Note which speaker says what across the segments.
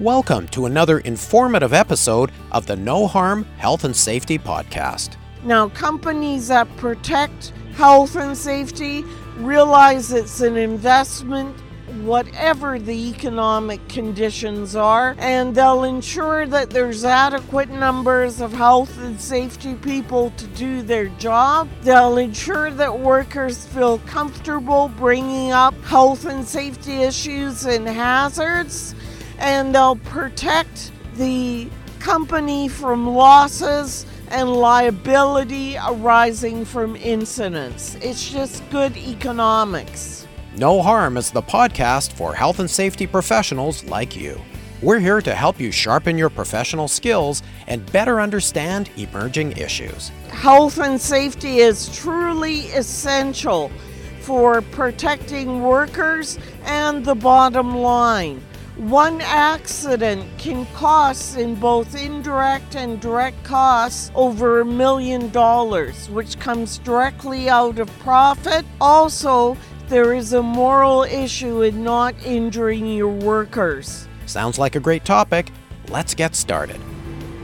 Speaker 1: Welcome to another informative episode of the No Harm Health and Safety Podcast.
Speaker 2: Now, companies that protect health and safety realize it's an investment, whatever the economic conditions are, and they'll ensure that there's adequate numbers of health and safety people to do their job. They'll ensure that workers feel comfortable bringing up health and safety issues and hazards and they'll protect the company from losses and liability arising from incidents. It's just good economics.
Speaker 1: No Harm is the podcast for health and safety professionals like you. We're here to help you sharpen your professional skills and better understand emerging issues.
Speaker 2: Health and safety is truly essential for protecting workers and the bottom line. One accident can cost in both indirect and direct costs over a million dollars, which comes directly out of profit. Also, there is a moral issue in not injuring your workers.
Speaker 1: Sounds like a great topic. Let's get started.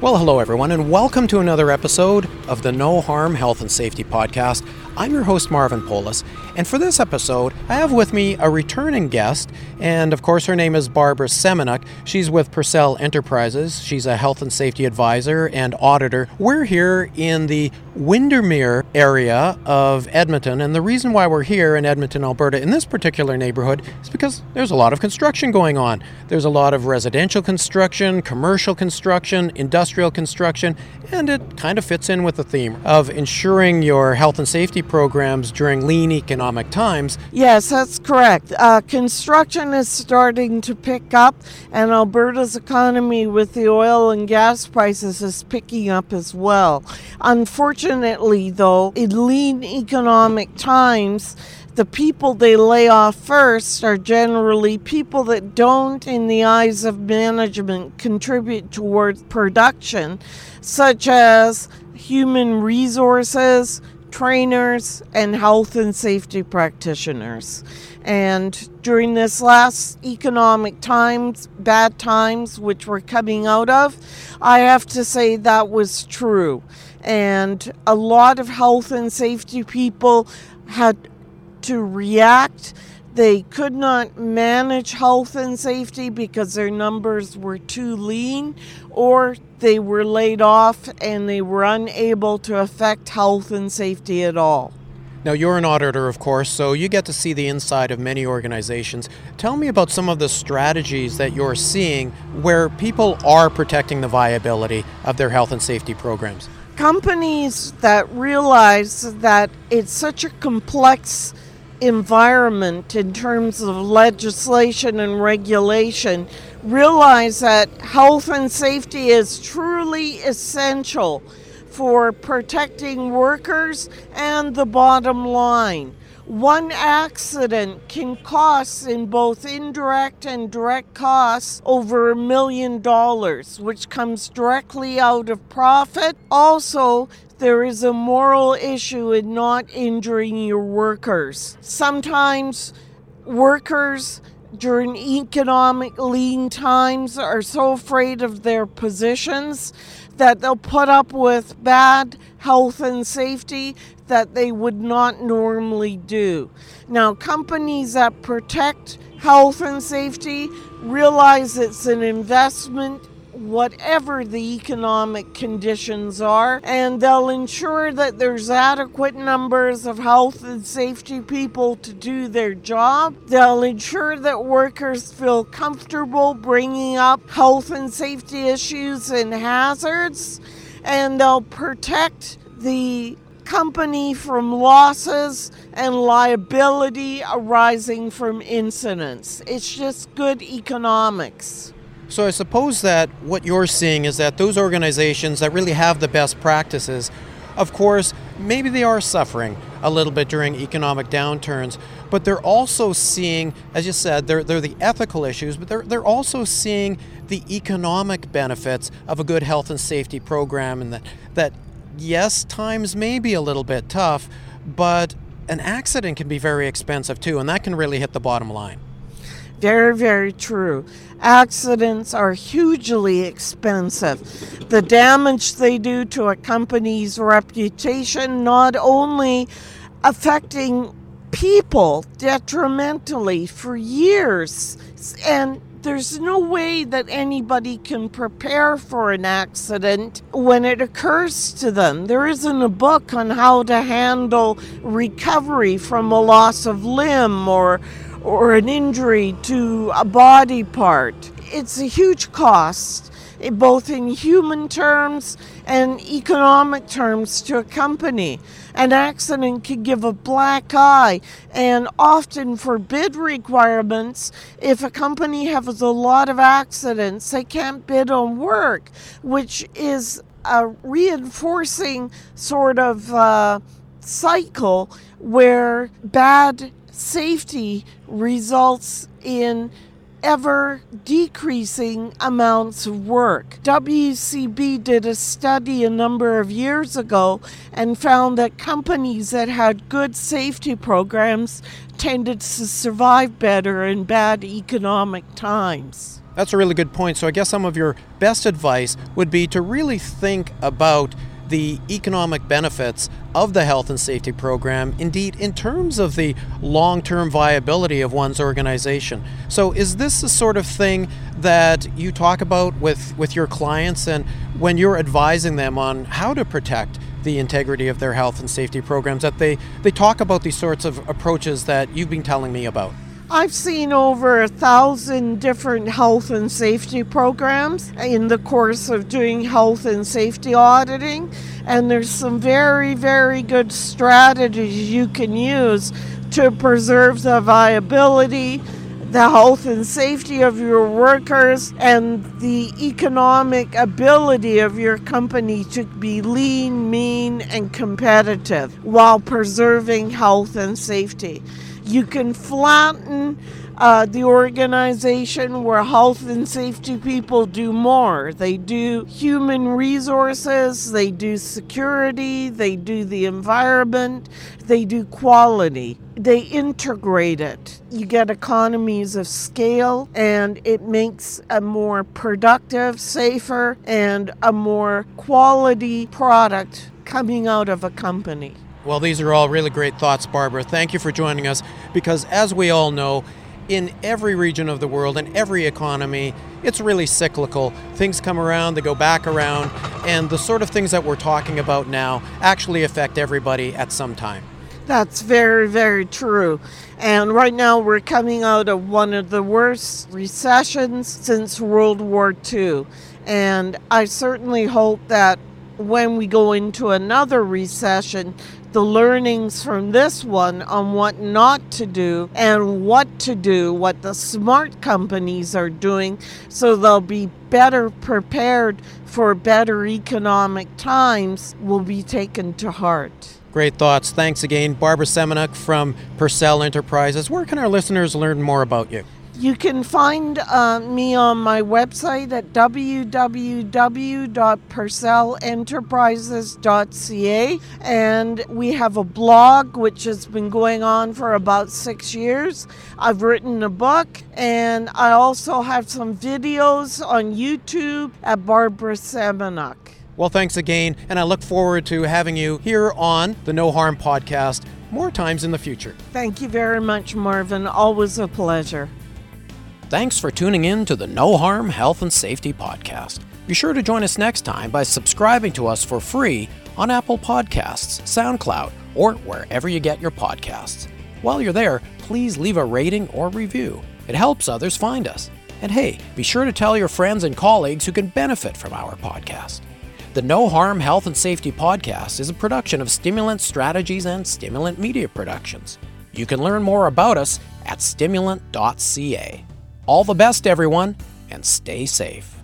Speaker 1: Well, hello everyone, and welcome to another episode of the No Harm Health and Safety Podcast. I'm your host, Marvin Polis, and for this episode, I have with me a returning guest, and of course, her name is Barbara Semenuk. She's with Purcell Enterprises. She's a health and safety advisor and auditor. We're here in the Windermere area of Edmonton, and the reason why we're here in Edmonton, Alberta, in this particular neighborhood, is because there's a lot of construction going on. There's a lot of residential construction, commercial construction, industrial construction, and it kind of fits in with the theme of ensuring your health and safety programs during lean economic times.
Speaker 2: Yes, that's correct. Uh, construction is starting to pick up, and Alberta's economy with the oil and gas prices is picking up as well. Unfortunately, though, in lean economic times, the people they lay off first are generally people that don't, in the eyes of management, contribute towards production, such as human resources, trainers, and health and safety practitioners. And during this last economic times, bad times, which we're coming out of, I have to say that was true. And a lot of health and safety people had to react. They could not manage health and safety because their numbers were too lean, or they were laid off and they were unable to affect health and safety at all.
Speaker 1: Now, you're an auditor, of course, so you get to see the inside of many organizations. Tell me about some of the strategies that you're seeing where people are protecting the viability of their health and safety programs.
Speaker 2: Companies that realize that it's such a complex environment in terms of legislation and regulation realize that health and safety is truly essential for protecting workers and the bottom line. One accident can cost in both indirect and direct costs over a million dollars, which comes directly out of profit. Also, there is a moral issue in not injuring your workers. Sometimes workers during economic lean times are so afraid of their positions that they'll put up with bad health and safety that they would not normally do. Now, companies that protect health and safety realize it's an investment whatever the economic conditions are, and they'll ensure that there's adequate numbers of health and safety people to do their job. They'll ensure that workers feel comfortable bringing up health and safety issues and hazards, and they'll protect the company from losses and liability arising from incidents. It's just good economics.
Speaker 1: So I suppose that what you're seeing is that those organizations that really have the best practices, of course, maybe they are suffering a little bit during economic downturns, but they're also seeing, as you said, they're, they're the ethical issues, but they're, they're also seeing the economic benefits of a good health and safety program and that, that yes, times may be a little bit tough, but an accident can be very expensive too, and that can really hit the bottom line.
Speaker 2: Very, very true. Accidents are hugely expensive. The damage they do to a company's reputation, not only affecting people detrimentally for years, and there's no way that anybody can prepare for an accident when it occurs to them. There isn't a book on how to handle recovery from a loss of limb or or an injury to a body part. It's a huge cost both in human terms and economic terms to a company. An accident can give a black eye and often forbid requirements, if a company has a lot of accidents, they can't bid on work, which is a reinforcing sort of uh, cycle where bad safety results in ever decreasing amounts of work. WCB did a study a number of years ago and found that companies that had good safety programs tended to survive better in bad economic times.
Speaker 1: That's a really good point. So, I guess some of your best advice would be to really think about the economic benefits of the health and safety program, indeed, in terms of the long term viability of one's organization. So, is this the sort of thing that you talk about with, with your clients and when you're advising them on how to protect? the integrity of their health and safety programs that they, they talk about these sorts of approaches that you've been telling me about
Speaker 2: I've seen over a thousand different health and safety programs in the course of doing health and safety auditing, and there's some very, very good strategies you can use to preserve the viability, the health and safety of your workers, and the economic ability of your company to be lean, mean, and competitive while preserving health and safety. You can flatten uh, the organization where health and safety people do more. They do human resources, they do security, they do the environment, they do quality. They integrate it. You get economies of scale, and it makes a more productive, safer, and a more quality product coming out of a company.
Speaker 1: Well, these are all really great thoughts, Barbara. Thank you for joining us because, as we all know, in every region of the world and every economy, it's really cyclical. Things come around, they go back around, and the sort of things that we're talking about now actually affect everybody at some time.
Speaker 2: That's very, very true. And right now we're coming out of one of the worst recessions since World War II. And I certainly hope that when we go into another recession, the learnings from this one on what not to do and what to do, what the smart companies are doing, so they'll be better prepared for better economic times, will be taken to heart.
Speaker 1: Great thoughts. Thanks again, Barbara Semenuk from Purcell Enterprises. Where can our listeners learn more about you?
Speaker 2: You can find uh, me on my website at www.purcellenterprises.ca. And we have a blog which has been going on for about six years. I've written a book, and I also have some videos on YouTube at Barbara Semenuk.
Speaker 1: Well, thanks again, and I look forward to having you here on the No Harm podcast more times in the future.
Speaker 2: Thank you very much, Marvin. Always a pleasure.
Speaker 1: Thanks for tuning in to the No Harm Health and Safety Podcast. Be sure to join us next time by subscribing to us for free on Apple Podcasts, SoundCloud, or wherever you get your podcasts. While you're there, please leave a rating or review. It helps others find us. And hey, be sure to tell your friends and colleagues who can benefit from our podcast. The No Harm Health and Safety Podcast is a production of Stimulant Strategies and Stimulant Media Productions. You can learn more about us at stimulant.ca. All the best, everyone, and stay safe.